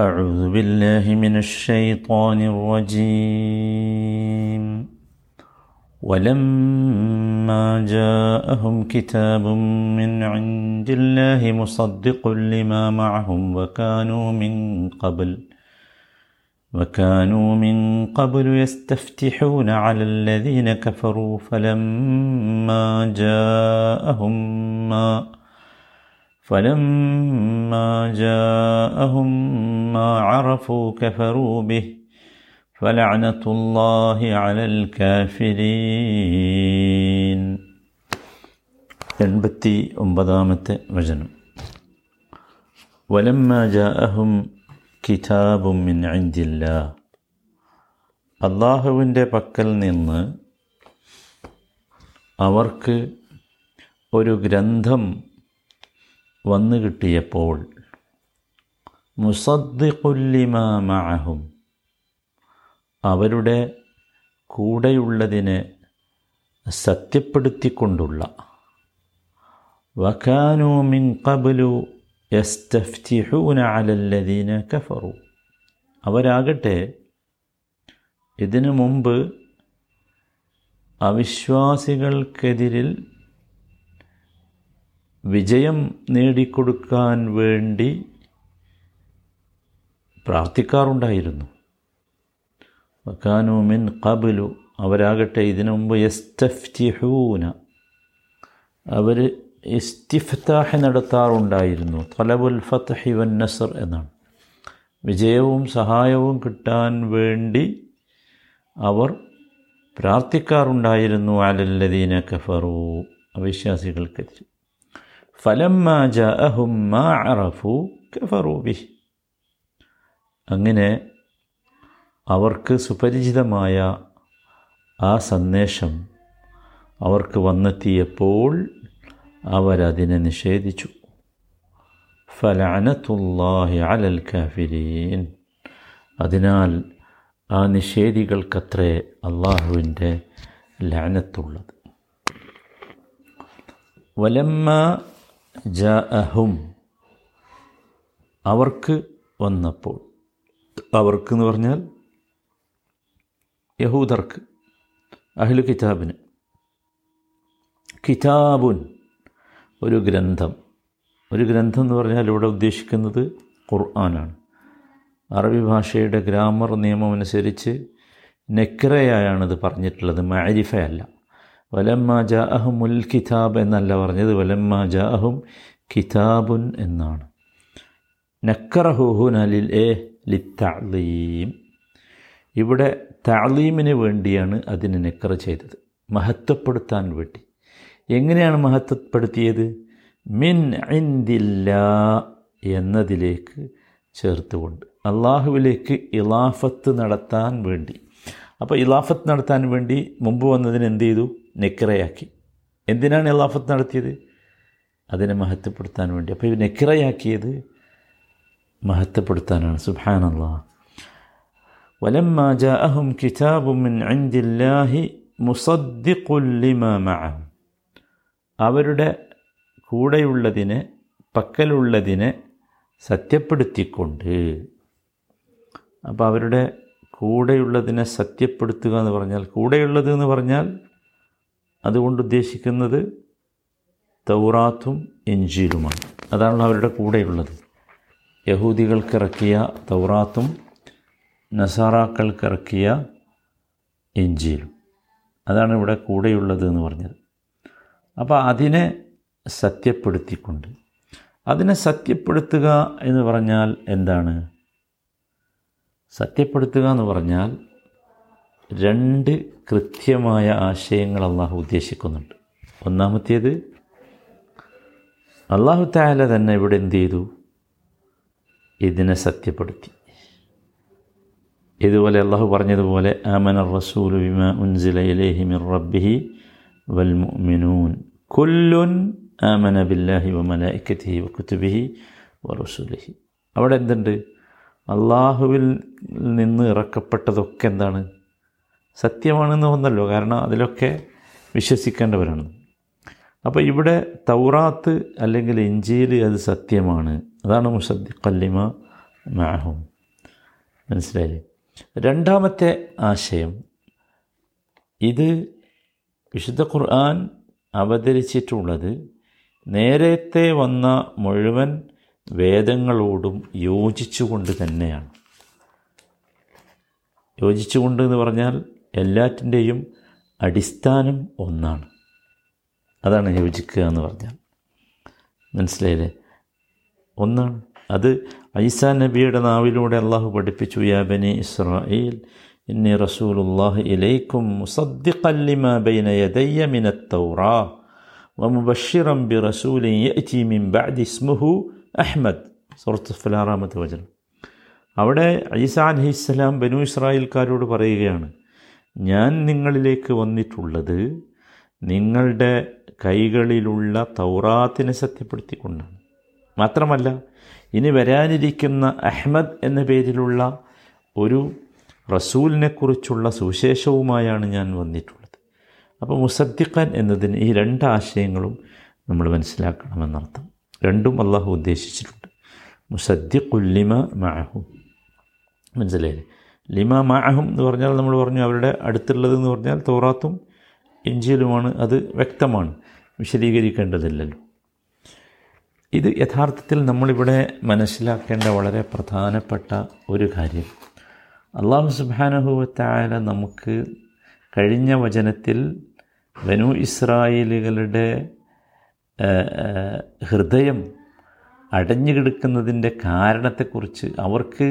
أعوذ بالله من الشيطان الرجيم. ولما جاءهم كتاب من عند الله مصدق لما معهم وكانوا من قبل وكانوا من قبل يستفتحون على الذين كفروا فلما جاءهم ما فلما جاءهم ما عرفوا كفروا به فلعنة الله على الكافرين എൺപത്തി ഒമ്പതാമത്തെ വചനം വലമ്മ ജാഅഹും കിതാബും മിൻ ഇൻദില്ല അള്ളാഹുവിൻ്റെ പക്കൽ നിന്ന് അവർക്ക് ഒരു ഗ്രന്ഥം വന്നു കിട്ടിയപ്പോൾ മുസദ്ദിഖുല്ലിമാമഅഹും അവരുടെ കൂടെയുള്ളതിനെ സത്യപ്പെടുത്തിക്കൊണ്ടുള്ള വഖാനു മിൻ കബലു യസ്തഫ്തിഹൂന അലല്ലദീന കഫറു. അവരാകട്ടെ ഇതിനു മുമ്പ് അവിശ്വാസികൾക്കെതിരിൽ വിജയം നേടിക്കൊടുക്കാൻ വേണ്ടി പ്രാർത്ഥിക്കാറുണ്ടായിരുന്നു. വക്കാനു മിൻ കബലു അവരാകട്ടെ ഇതിനു മുമ്പ് യസ്തഫ്തിഹൂന. അവർ ഇസ്തിഫ്താഹ് നടത്താറുണ്ടായിരുന്നു. തലബുൽ ഫത്ഹി വൻ നസർ എന്നാണ്. വിജയവും സഹായവും കിട്ടാൻ വേണ്ടി അവർ പ്രാർത്ഥിക്കാറുണ്ടായിരുന്നു. അലല്ലദീന കഫറു. അവിശ്വാസികൾക്കെതിരെ ഫലമ്മ കഫറു അങ്ങനെ അവർക്ക് സുപരിചിതമായ ആ സന്ദേശം അവർക്ക് വന്നെത്തിയപ്പോൾ അവരതിനെ നിഷേധിച്ചു. ഫലഅനത്തുല്ലാഹി അലൽ കാഫിരീൻ. അതിനാൽ ആ നിഷേധികൾക്കത്രേ അള്ളാഹുവിന്റെ ലാനത്തുള്ളത്. വലമ്മ ജഅഹും. അവർക്ക് വന്നപ്പോൾ. അവർക്ക് എന്ന് പറഞ്ഞാൽ യഹൂദർക്ക് അഹ്ലു കിതാബിന്. കിതാബുൻ ഒരു ഗ്രന്ഥം. ഒരു ഗ്രന്ഥം എന്ന് പറഞ്ഞാൽ ഇവിടെ ഉദ്ദേശിക്കുന്നത് ഖുർആനാണ്. അറബി ഭാഷയുടെ ഗ്രാമർ നിയമമനുസരിച്ച് ഇത് പറഞ്ഞിട്ടുള്ളത് മാരിഫയല്ല വലമ്മ ജാഅഹും ഉൽ കിതാബ് എന്നല്ല പറഞ്ഞത്. വലമ്മ ജാഅഹും കിതാബുൻ എന്നാണ്. നക്കറഹുഹുൻ അലിൽ എ ലിത്തലീം ഇവിടെ താലീമിന് വേണ്ടിയാണ് അതിനെ നെക്കറ ചെയ്തത്. മഹത്വപ്പെടുത്താൻ വേണ്ടി. എങ്ങനെയാണ് മഹത്വപ്പെടുത്തിയത്? മിൻ ഇന്ദില്ല എന്നതിലേക്ക് ചേർത്തുകൊണ്ട്. അള്ളാഹുവിലേക്ക് ഇലാഫത്ത് നടത്താൻ വേണ്ടി. അപ്പോൾ ഇലാഫത്ത് നടത്താൻ വേണ്ടി മുമ്പ് വന്നതിന് എന്ത് ചെയ്തു? നെക്കിറയാക്കി എന്തിനാണ് ഇലാഫത്ത് നടത്തിയത് അതിനെ മഹത്വപ്പെടുത്താൻ വേണ്ടി അപ്പോൾ ഈ നെക്കിറയാക്കിയത് മഹത്വപ്പെടുത്താനാണ് സുബാനല്ലാ ولما جاءهم كتاب من عند الله مصدق لما معهم അവരുടെ കൂടെയുള്ളതിനെ പക്കലുള്ളതിനെ സത്യപ്പെടുത്തിക്കൊണ്ട് അപ്പോൾ അവരുടെ കൂടെയുള്ളതിനെ സത്യപ്പെടുത്തുക എന്ന് പറഞ്ഞാൽ കൂടെയുള്ളത് എന്ന് പറഞ്ഞാൽ അതുകൊണ്ട് ഉദ്ദേശിക്കുന്നത് തൗറാത്തും എഞ്ചീലുമാണ് അതാണ് അവരുടെ കൂടെയുള്ളത്. യഹൂദികൾക്കിറക്കിയ തൗറാത്തും നസാറാക്കൾക്കിറക്കിയ എഞ്ചീലും അതാണ് ഇവിടെ കൂടെയുള്ളത് എന്ന് പറഞ്ഞത്. അപ്പോൾ അതിനെ സത്യപ്പെടുത്തിക്കൊണ്ട്. അതിനെ സത്യപ്പെടുത്തുക എന്ന് പറഞ്ഞാൽ എന്താണ്? സത്യപ്പെടുത്തുക എന്ന് പറഞ്ഞാൽ രണ്ട് കൃത്യമായ ആശയങ്ങൾ അള്ളാഹു ഉദ്ദേശിക്കുന്നുണ്ട്. ഒന്നാമത്തേത് അള്ളാഹു താല തന്നെ ഇവിടെ എന്ത് ചെയ്തു? ഇതിനെ സത്യപ്പെടുത്തി. ഇതുപോലെ അള്ളാഹു പറഞ്ഞതുപോലെ ആമന റസൂൽ വിമ ഉൻസില ഇലൈഹി മിർ റബ്ബിഹി വൽ മുഅ്മിനൂൻ കുല്ലുൻ ആമന ബില്ലാഹി വ വകുതുബിഹി വറസൂലിഹി അവിടെ എന്തുണ്ട്? അള്ളാഹുവിൽ നിന്ന് ഇറക്കപ്പെട്ടതൊക്കെ എന്താണ്? സത്യമാണെന്ന് വന്നല്ലോ കാരണം അതിലൊക്കെ വിശ്വസിക്കേണ്ടവരാണ്. അപ്പോൾ ഇവിടെ തൗറാത്ത് അല്ലെങ്കിൽ ഇഞ്ചിയിൽ അത് സത്യമാണ്. അതാണ് മുസദ്ദിഖല്ലിമ മാഹും. മനസ്സിലായില്ലേ? രണ്ടാമത്തെ ആശയം ഇത് വിശുദ്ധ ഖുർആൻ അവതരിച്ചിട്ടുള്ളത് നേരത്തെ വന്ന മുഴുവൻ വേദങ്ങളോടും യോജിച്ചുകൊണ്ട് തന്നെയാണ്. യോജിച്ചുകൊണ്ട് എന്ന് പറഞ്ഞാൽ എല്ലാറ്റിന്റെയും അടിസ്ഥാനം ഒന്നാണ്. അതാണ് യോജിക്കുക എന്ന് പറഞ്ഞാൽ. മനസ്സിലായില്ലേ? ഒന്നാണ്. അത് ഐസാ നബിയുടെ നാവിലൂടെ അള്ളാഹു പഠിപ്പിച്ചു യാബനി ഇസ്രായേൽ ഇന്നി റസൂലുല്ലാഹ് ഇലൈക്കും മുസദ്ദിഖല്ലിമ ലിമാ ബൈന യദയ്യ മിനത്ത് തൗറാ വമുബശ്ശിറൻ ബിറസൂലിൻ യഅതി മിൻ ബഅദി ഇസ്മുഹു അഹ്മദ്. സൂറത്ത് ഫലാറാമത്തെ വചനം. അവിടെ ഈസാ അലഹിസ്സലാം ബനു ഇസ്രായേൽക്കാരോട് പറയുകയാണ് ഞാൻ നിങ്ങളിലേക്ക് വന്നിട്ടുള്ളത് നിങ്ങളുടെ കൈകളിലുള്ള തൗറാത്തിനെ സത്യപ്പെടുത്തിക്കൊണ്ടാണ്. മാത്രമല്ല ഇനി വരാനിരിക്കുന്ന അഹ്മദ് എന്ന പേരിലുള്ള ഒരു റസൂലിനെക്കുറിച്ചുള്ള സുവിശേഷവുമായാണ് ഞാൻ വന്നിട്ടുള്ളത്. അപ്പോൾ മുസദ്ദിഖൻ എന്നതിന് ഈ രണ്ട് ആശയങ്ങളും നമ്മൾ മനസ്സിലാക്കണമെന്നർത്ഥം. രണ്ടും അള്ളാഹു ഉദ്ദേശിച്ചിട്ടുണ്ട്. മുസദ്ദിഖുല്ലിമ മഹു മനസ്സിലായില്ലേ? ലിമ മഅഹും എന്ന് പറഞ്ഞാൽ നമ്മൾ പറഞ്ഞു അവരുടെ അടുത്തുള്ളത് എന്ന് പറഞ്ഞാൽ തോറാത്തും ഇഞ്ചിയിലുമാണ് അത് വ്യക്തമാണ്. വിശദീകരിക്കേണ്ടതില്ലല്ലോ. ഇത് യഥാർത്ഥത്തിൽ നമ്മളിവിടെ മനസ്സിലാക്കേണ്ട വളരെ പ്രധാനപ്പെട്ട ഒരു കാര്യം. അള്ളാഹു സുബാനഹുവത്തായ നമുക്ക് കഴിഞ്ഞ വചനത്തിൽ ബനു ഇസ്രായേലുകളുടെ ഹൃദയം അടഞ്ഞു കിടക്കുന്നതിന്റെ കാരണത്തെക്കുറിച്ച് അവർക്ക്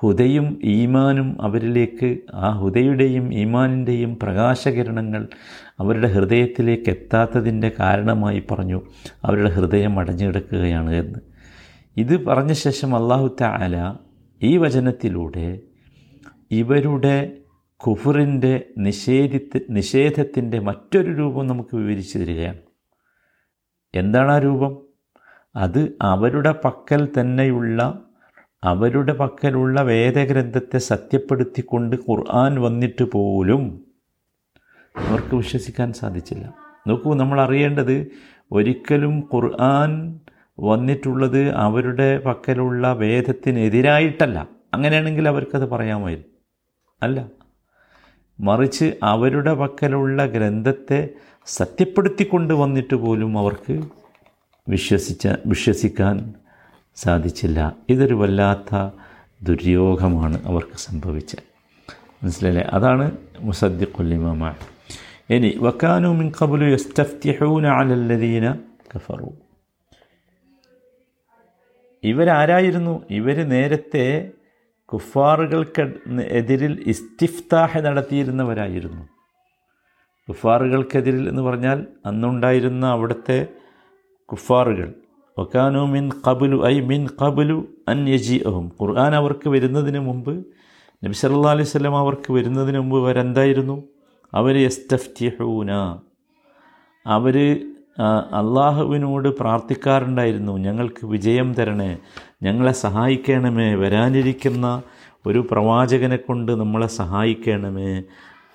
ഹുദയും ഈമാനും അവരിലേക്ക് ആ ഹുദയുടെയും ഈമാനിന്റെയും പ്രകാശകിരണങ്ങൾ അവരുടെ ഹൃദയത്തിലേക്ക് എത്താത്തതിന്റെ കാരണമായി പറഞ്ഞു അവരുടെ ഹൃദയം അടഞ്ഞെടുക്കുകയാണ് എന്ന്. ഇത് പറഞ്ഞ ശേഷം അള്ളാഹു താല ഈ വചനത്തിലൂടെ ഇവരുടെ കുഫറിന്റെ നിഷേധിത്ത് നിഷേധത്തിന്റെ മറ്റൊരു രൂപം നമുക്ക് വിവരിച്ചു തരികയാണ്. എന്താണ് ആ രൂപം? അത് അവരുടെ പക്കൽ തന്നെയുള്ള അവരുടെ പക്കലുള്ള വേദഗ്രന്ഥത്തെ സത്യപ്പെടുത്തിക്കൊണ്ട് ഖുർആൻ വന്നിട്ട് പോലും അവർക്ക് വിശ്വസിക്കാൻ സാധിച്ചില്ല. നോക്കൂ നമ്മൾ അറിയേണ്ടത് ഒരിക്കലും ഖുർആൻ വന്നിട്ടുള്ളത് അവരുടെ പക്കലുള്ള വേദത്തിനെതിരായിട്ടല്ല. അങ്ങനെയാണെങ്കിൽ അവർക്കത് പറയാമായിരുന്നു. അല്ല മറിച്ച് അവരുടെ പക്കലുള്ള ഗ്രന്ഥത്തെ സത്യപ്പെടുത്തിക്കൊണ്ട് വന്നിട്ട് പോലും അവർക്ക് വിശ്വസിച്ച വിശ്വസിക്കാൻ സാധിച്ചില്ല. ഇതൊരു വല്ലാത്ത ദുര്യോഗമാണ് അവർക്ക് സംഭവിച്ചത്. മനസ്സിലല്ലേ അതാണ് മുസദ്ദിഖുല്ലിമ ഇനി വക്കാനു മിൻ കബുലു യസ്തഫ്തിഹൂന അലല്ലദീന കഫറു. ഇവരാരായിരുന്നു? ഇവർ നേരത്തെ കുഫാറുകൾക്ക് എതിരിൽ ഇസ്തിഫ്താഹ നടത്തിയിരുന്നവരായിരുന്നു. കുഫാറുകൾക്കെതിരിൽ എന്ന് പറഞ്ഞാൽ അന്നുണ്ടായിരുന്ന അവിടുത്തെ കുഫാറുകൾ. വക്കാനു മിൻ കബുലു ഐ മിൻ കബുലു അൻ യജീഅഹും. ഖുർആൻ അവർക്ക് വരുന്നതിന് മുമ്പ് നബി സല്ലാ അലൈഹി സ്വലം അവർക്ക് വരുന്നതിന് മുമ്പ് അവരെന്തായിരുന്നു അവർ എസ്തഫ്തിഹൂന അവർ അള്ളാഹുവിനോട് പ്രാർത്ഥിക്കാറുണ്ടായിരുന്നു ഞങ്ങൾക്ക് വിജയം തരണേ ഞങ്ങളെ സഹായിക്കണമേ വരാനിരിക്കുന്ന ഒരു പ്രവാചകനെ കൊണ്ട് നമ്മളെ സഹായിക്കണമേ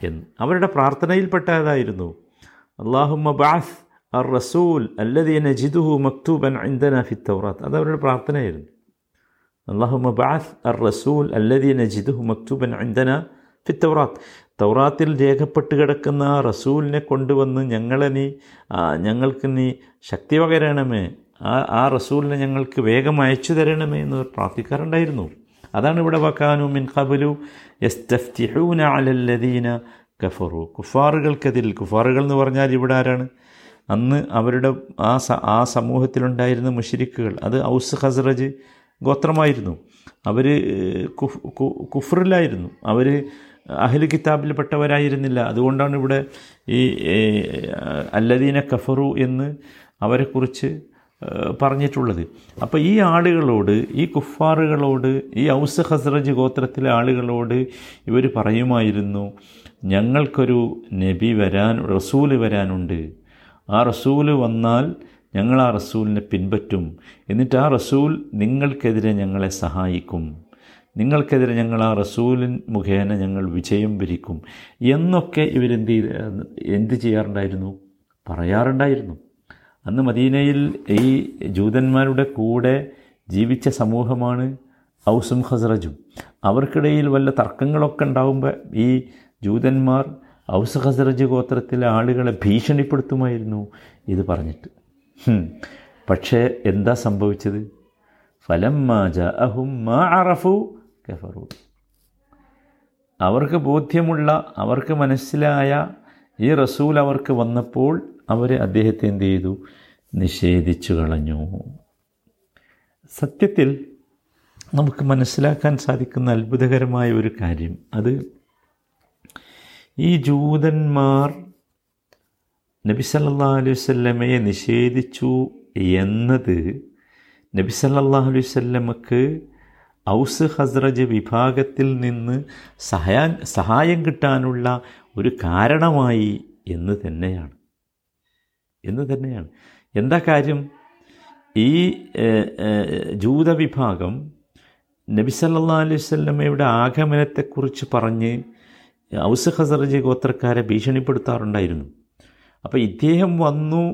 എന്ന്. അവരുടെ പ്രാർത്ഥനയിൽപ്പെട്ടതായിരുന്നു. അള്ളാഹുമ്മ ബാസ് അർ റസൂൽ അല്ലദീ നജിദുഹു മക്തൂബൻ ഇൻദന ഫി തൗറാത്ത്. അത് അവരുടെ പ്രാർത്ഥനയായിരുന്നു. അള്ളാഹു മബാസ് അർ റസൂൽ അല്ലദീ നജിദുഹു മക്തൂബൻ ഇൻദന ഫി തൗറാത്ത്. തൗറാത്തിൽ രേഖപ്പെട്ട് കിടക്കുന്ന റസൂലിനെ കൊണ്ടുവന്ന് ഞങ്ങളെ നീ ഞങ്ങൾക്ക് നീ ശക്തി പകരണമേ. ആ ആ റസൂലിനെ ഞങ്ങൾക്ക് വേഗം അയച്ചു തരണമേ എന്ന് പ്രാർത്ഥിക്കാറുണ്ടായിരുന്നു. അതാണ് ഇവിടെ വക്കാനു മിൻ കബലു യസ്തഫ്തിഹൂന അലല്ലദീന കഫറു. കുഫാറുകൾക്കതിൽ കുഫാറുകൾ എന്ന് പറഞ്ഞാൽ ഇവിടെ ആരാണ്? അന്ന് അവരുടെ ആ ആ സമൂഹത്തിലുണ്ടായിരുന്ന മുഷിരിക്കുകൾ അത് ഔസ് ഹസ്രജ് ഗോത്രമായിരുന്നു. അവർ കുഫറിലായിരുന്നു അവർ അഹ്ലു കിതാബിൽപ്പെട്ടവരായിരുന്നില്ല. അതുകൊണ്ടാണ് ഇവിടെ ഈ അല്ലദീന കഫറു എന്ന് അവരെക്കുറിച്ച് പറഞ്ഞിട്ടുള്ളത്. അപ്പോൾ ഈ ആളുകളോട് ഈ കുഫാറുകളോട് ഈ ഔസ് ഹസ്രജ് ഗോത്രത്തിലെ ആളുകളോട് ഇവർ പറയുമായിരുന്നു ഞങ്ങൾക്കൊരു നബി വരാൻ റസൂൽ വരാനുണ്ട്. ആ റസൂൽ വന്നാൽ ഞങ്ങൾ ആ റസൂലിനെ പിൻപറ്റും. എന്നിട്ട് ആ റസൂൽ നിങ്ങൾക്കെതിരെ ഞങ്ങളെ സഹായിക്കും. നിങ്ങൾക്കെതിരെ ഞങ്ങൾ ആ റസൂലിൻ മുഖേന ഞങ്ങൾ വിജയം വരിക്കും. എന്നൊക്കെ ഇവരെന്ത് എന്ത് ചെയ്യാറുണ്ടായിരുന്നു? പറയാറുണ്ടായിരുന്നു. അന്ന് മദീനയിൽ ഈ ജൂതന്മാരുടെ കൂടെ ജീവിച്ച സമൂഹമാണ് ഔസും ഹസ്രജും അവർക്കിടയിൽ വല്ല തർക്കങ്ങളൊക്കെ ഉണ്ടാകുമ്പോൾ ഈ ജൂതന്മാർ ഔസ് ഹസറജ് ഗോത്രത്തിലെ ആളുകളെ ഭീഷണിപ്പെടുത്തുമായിരുന്നു ഇത് പറഞ്ഞിട്ട്. പക്ഷേ എന്താ സംഭവിച്ചത്? ഫലം മാജ അഹും മാ അറഫു കഫറു അവർക്ക് ബോധ്യമുള്ള അവർക്ക് മനസ്സിലായ ഈ റസൂൽ അവർക്ക് വന്നപ്പോൾ അവർ അദ്ദേഹത്തെ എന്ത് ചെയ്തു? നിഷേധിച്ചു കളഞ്ഞു. സത്യത്തിൽ നമുക്ക് മനസ്സിലാക്കാൻ സാധിക്കുന്ന അത്ഭുതകരമായ ഒരു കാര്യം. അത് ഈ ജൂതന്മാർ നബി സല്ലാ അലൈഹി വസല്ലമയെ നിഷേധിച്ചു എന്നത് നബി സല്ലാ അലൈഹി വസല്ലമക്ക് ഔസ് ഹസ്രജ് വിഭാഗത്തിൽ നിന്ന് സഹായ സഹായം കിട്ടാനുള്ള ഒരു കാരണമായി എന്ന് തന്നെയാണ്. എന്ന് തന്നെയാണ്. എന്താ കാര്യം? ഈ ജൂത വിഭാഗം നബി സല്ലല്ലാഹു അലൈഹി വസല്ലമയുടെ ആഗമനത്തെക്കുറിച്ച് പറഞ്ഞ് ഔസ് ഹസറജ് ഗോത്രക്കാരെ ഭീഷണിപ്പെടുത്താറുണ്ടായിരുന്നു. അപ്പോൾ ഇദ്ദേഹം വന്നു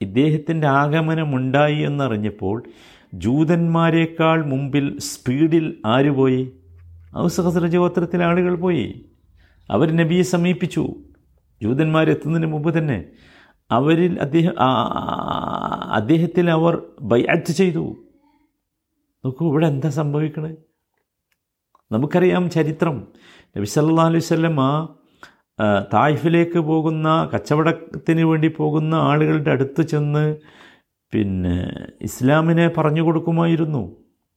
ഇദ്ദേഹത്തിന്റെ ആഗമനമുണ്ടായി എന്നറിഞ്ഞപ്പോൾ ജൂതന്മാരെക്കാൾ മുമ്പിൽ സ്പീഡിൽ ആര് പോയി? ഔസ് ഹസറജ് ഗോത്രത്തിലെ ആളുകൾ പോയി. അവർ നബിയെ സമീപിച്ചു. ജൂതന്മാരെത്തുന്നതിന് മുമ്പ് തന്നെ അവരിൽ അദ്ദേഹം അദ്ദേഹത്തിൽ അവർ ബൈഅറ്റ് ചെയ്തു. നോക്കൂ ഇവിടെ എന്താ സംഭവിക്കണത് നമുക്കറിയാം ചരിത്രം. നബി സല്ലാ അലൈഹി സ്വല്ലം ആ പോകുന്ന കച്ചവടത്തിന് വേണ്ടി പോകുന്ന ആളുകളുടെ അടുത്ത് ചെന്ന് പിന്നെ ഇസ്ലാമിനെ പറഞ്ഞു കൊടുക്കുമായിരുന്നു.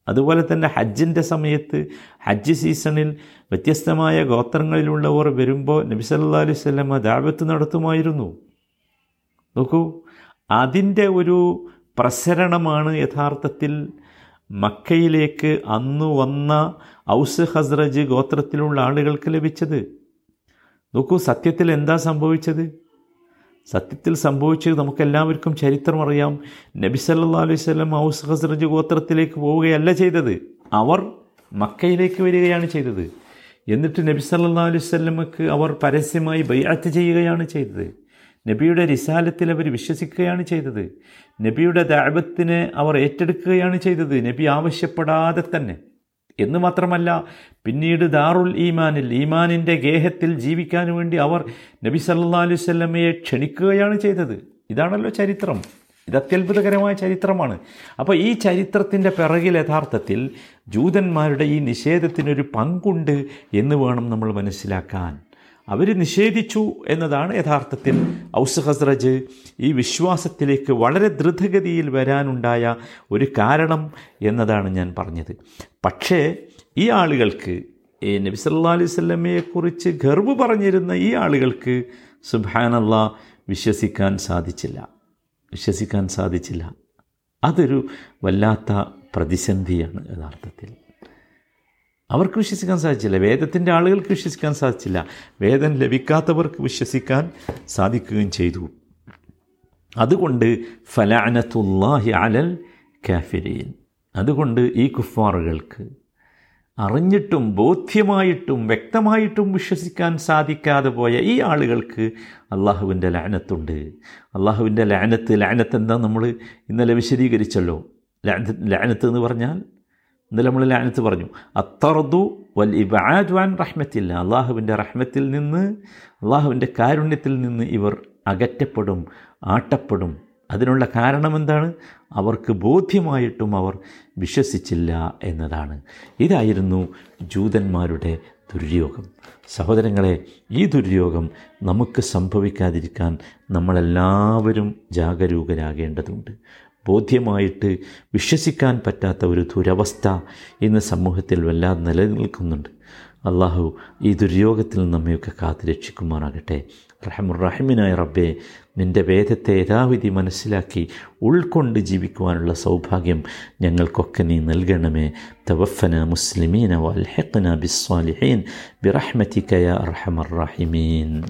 അതുപോലെ തന്നെ ഹജ്ജിന്റെ സമയത്ത് ഹജ്ജ് സീസണിൽ വ്യത്യസ്തമായ ഗോത്രങ്ങളിലുള്ളവർ വരുമ്പോൾ നബി സല്ലാ അലൈഹി സ്വല്ലമ്മ ദാവത്ത് നടത്തുമായിരുന്നു. നോക്കൂ അതിന്റെ ഒരു പ്രസരണമാണ് യഥാർത്ഥത്തിൽ മക്കയിലേക്ക് അന്ന് വന്ന ഔസ് ഹസ്രജ് ഗോത്രത്തിലുള്ള ആളുകൾക്ക് ലഭിച്ചത്? നോക്കൂ സത്യത്തിൽ എന്താ സംഭവിച്ചത്? സത്യത്തിൽ സംഭവിച്ചത് നമുക്കെല്ലാവർക്കും ചരിത്രം അറിയാം. നബി സല്ലാ അലൈഹി സ്വലം ഔസ് ഹസ്രജ് ഗോത്രത്തിലേക്ക് പോവുകയല്ല ചെയ്തത്. അവർ മക്കയിലേക്ക് വരികയാണ് ചെയ്തത്. എന്നിട്ട് നബി സല്ലാ അലൈഹി വസല്ലമക്ക് അവർ പരസ്യമായി ബൈഅത്ത് ചെയ്യുകയാണ് ചെയ്തത്. നബിയുടെ റിസാലത്തിൽ അവർ വിശ്വസിക്കുകയാണ് ചെയ്തത്. നബിയുടെ ദാപത്തിന് അവർ ഏറ്റെടുക്കുകയാണ് ചെയ്തത്. നബി ആവശ്യപ്പെടാതെ തന്നെ. എന്ന് മാത്രമല്ല പിന്നീട് ദാറുൽ ഈമാനിൽ ഈമാനിന്റെ ഗേഹത്തിൽ ജീവിക്കാൻ വേണ്ടി അവർ നബി സല്ലാ അലൈഹി വസല്ലമയെ ക്ഷണിക്കുകയാണ് ചെയ്തത്. ഇതാണല്ലോ ചരിത്രം. ഇത് അത്യത്ഭുതകരമായ ചരിത്രമാണ്. അപ്പോൾ ഈ ചരിത്രത്തിന്റെ പിറകിൽ യഥാർത്ഥത്തിൽ ജൂതന്മാരുടെ ഈ നിഷേധത്തിനൊരു പങ്കുണ്ട് എന്ന് വേണം നമ്മൾ മനസ്സിലാക്കാൻ. അവർ നിഷേധിച്ചു എന്നതാണ് യഥാർത്ഥത്തിൽ ഔസ് ഹസ്രജ് ഈ വിശ്വാസത്തിലേക്ക് വളരെ ദ്രുതഗതിയിൽ വരാനുണ്ടായ ഒരു കാരണം എന്നതാണ് ഞാൻ പറഞ്ഞത്. പക്ഷേ ഈ ആളുകൾക്ക് ഈ നബി സല്ലാ അലൈഹി വസല്ലമയെക്കുറിച്ച് ഗർവ് പറഞ്ഞിരുന്ന ഈ ആളുകൾക്ക് സുബാനല്ല വിശ്വസിക്കാൻ സാധിച്ചില്ല. വിശ്വസിക്കാൻ സാധിച്ചില്ല. അതൊരു വല്ലാത്ത പ്രതിസന്ധിയാണ് യഥാർത്ഥത്തിൽ. അവർക്ക് വിശ്വസിക്കാൻ സാധിച്ചില്ല. വേദത്തിന്റെ ആളുകൾക്ക് വിശ്വസിക്കാൻ സാധിച്ചില്ല. വേദം ലഭിക്കാത്തവർക്ക് വിശ്വസിക്കാൻ സാധിക്കുകയും ചെയ്തു. അതുകൊണ്ട് ഫലാനത്തുല്ലാഹി അലൽ കാഫിരീൻ. അതുകൊണ്ട് ഈ കുഫാറുകൾക്ക് അറിഞ്ഞിട്ടും ബോധ്യമായിട്ടും വ്യക്തമായിട്ടും വിശ്വസിക്കാൻ സാധിക്കാതെ പോയ ഈ ആളുകൾക്ക് അള്ളാഹുവിന്റെ ലാനത്തുണ്ട്. അള്ളാഹുവിന്റെ ലാനത്ത് ലാനത്ത് എന്താ നമ്മൾ ഇന്നലെ വിശദീകരിച്ചല്ലോ? ലാനത്ത് എന്ന് പറഞ്ഞാൽ ഇന്നലെ നമ്മൾ ലാനത്ത് പറഞ്ഞു അത്തറദു വൽ ഇബാദ്വാൻ റഹ്മത്തില്ല. അള്ളാഹുവിന്റെ റഹ്മത്തിൽ നിന്ന് അള്ളാഹുവിന്റെ കാരുണ്യത്തിൽ നിന്ന് ഇവർ അകറ്റപ്പെടും ആട്ടപ്പെടും. അതിനുള്ള കാരണം എന്താണ്? അവർക്ക് ബോധ്യമായിട്ടും അവർ വിശ്വസിച്ചില്ല എന്നതാണ്. ഇതായിരുന്നു ജൂതന്മാരുടെ ദുര്യോഗം. സഹോദരങ്ങളെ ഈ ദുര്യോഗം നമുക്ക് സംഭവിക്കാതിരിക്കാൻ നമ്മളെല്ലാവരും ജാഗരൂകരാകേണ്ടതുണ്ട്. ബോധ്യമായിട്ട് വിശ്വസിക്കാൻ പറ്റാത്ത ഒരു ദുരവസ്ഥ ഇന്ന് സമൂഹത്തിൽ വല്ലാതെ നിലനിൽക്കുന്നുണ്ട്. അള്ളാഹു ഈ ദുര്യോഗത്തിൽ നമ്മയൊക്കെ കാത്തു രക്ഷിക്കുമാറാകട്ടെ. റഹമുറഹിമിനായ റബ്ബെ നിന്റെ വേദത്തെ യഥാവിധി മനസ്സിലാക്കി ഉൾക്കൊണ്ട് ജീവിക്കുവാനുള്ള സൗഭാഗ്യം ഞങ്ങൾക്കൊക്കെ നീ നൽകണമേ. തവഫന മുസ്ലിമീന വൽഹഖന ബിസ്വാലിഹീൻ ബിറഹ്മതിക യാ അർഹമർ റഹിമീൻ.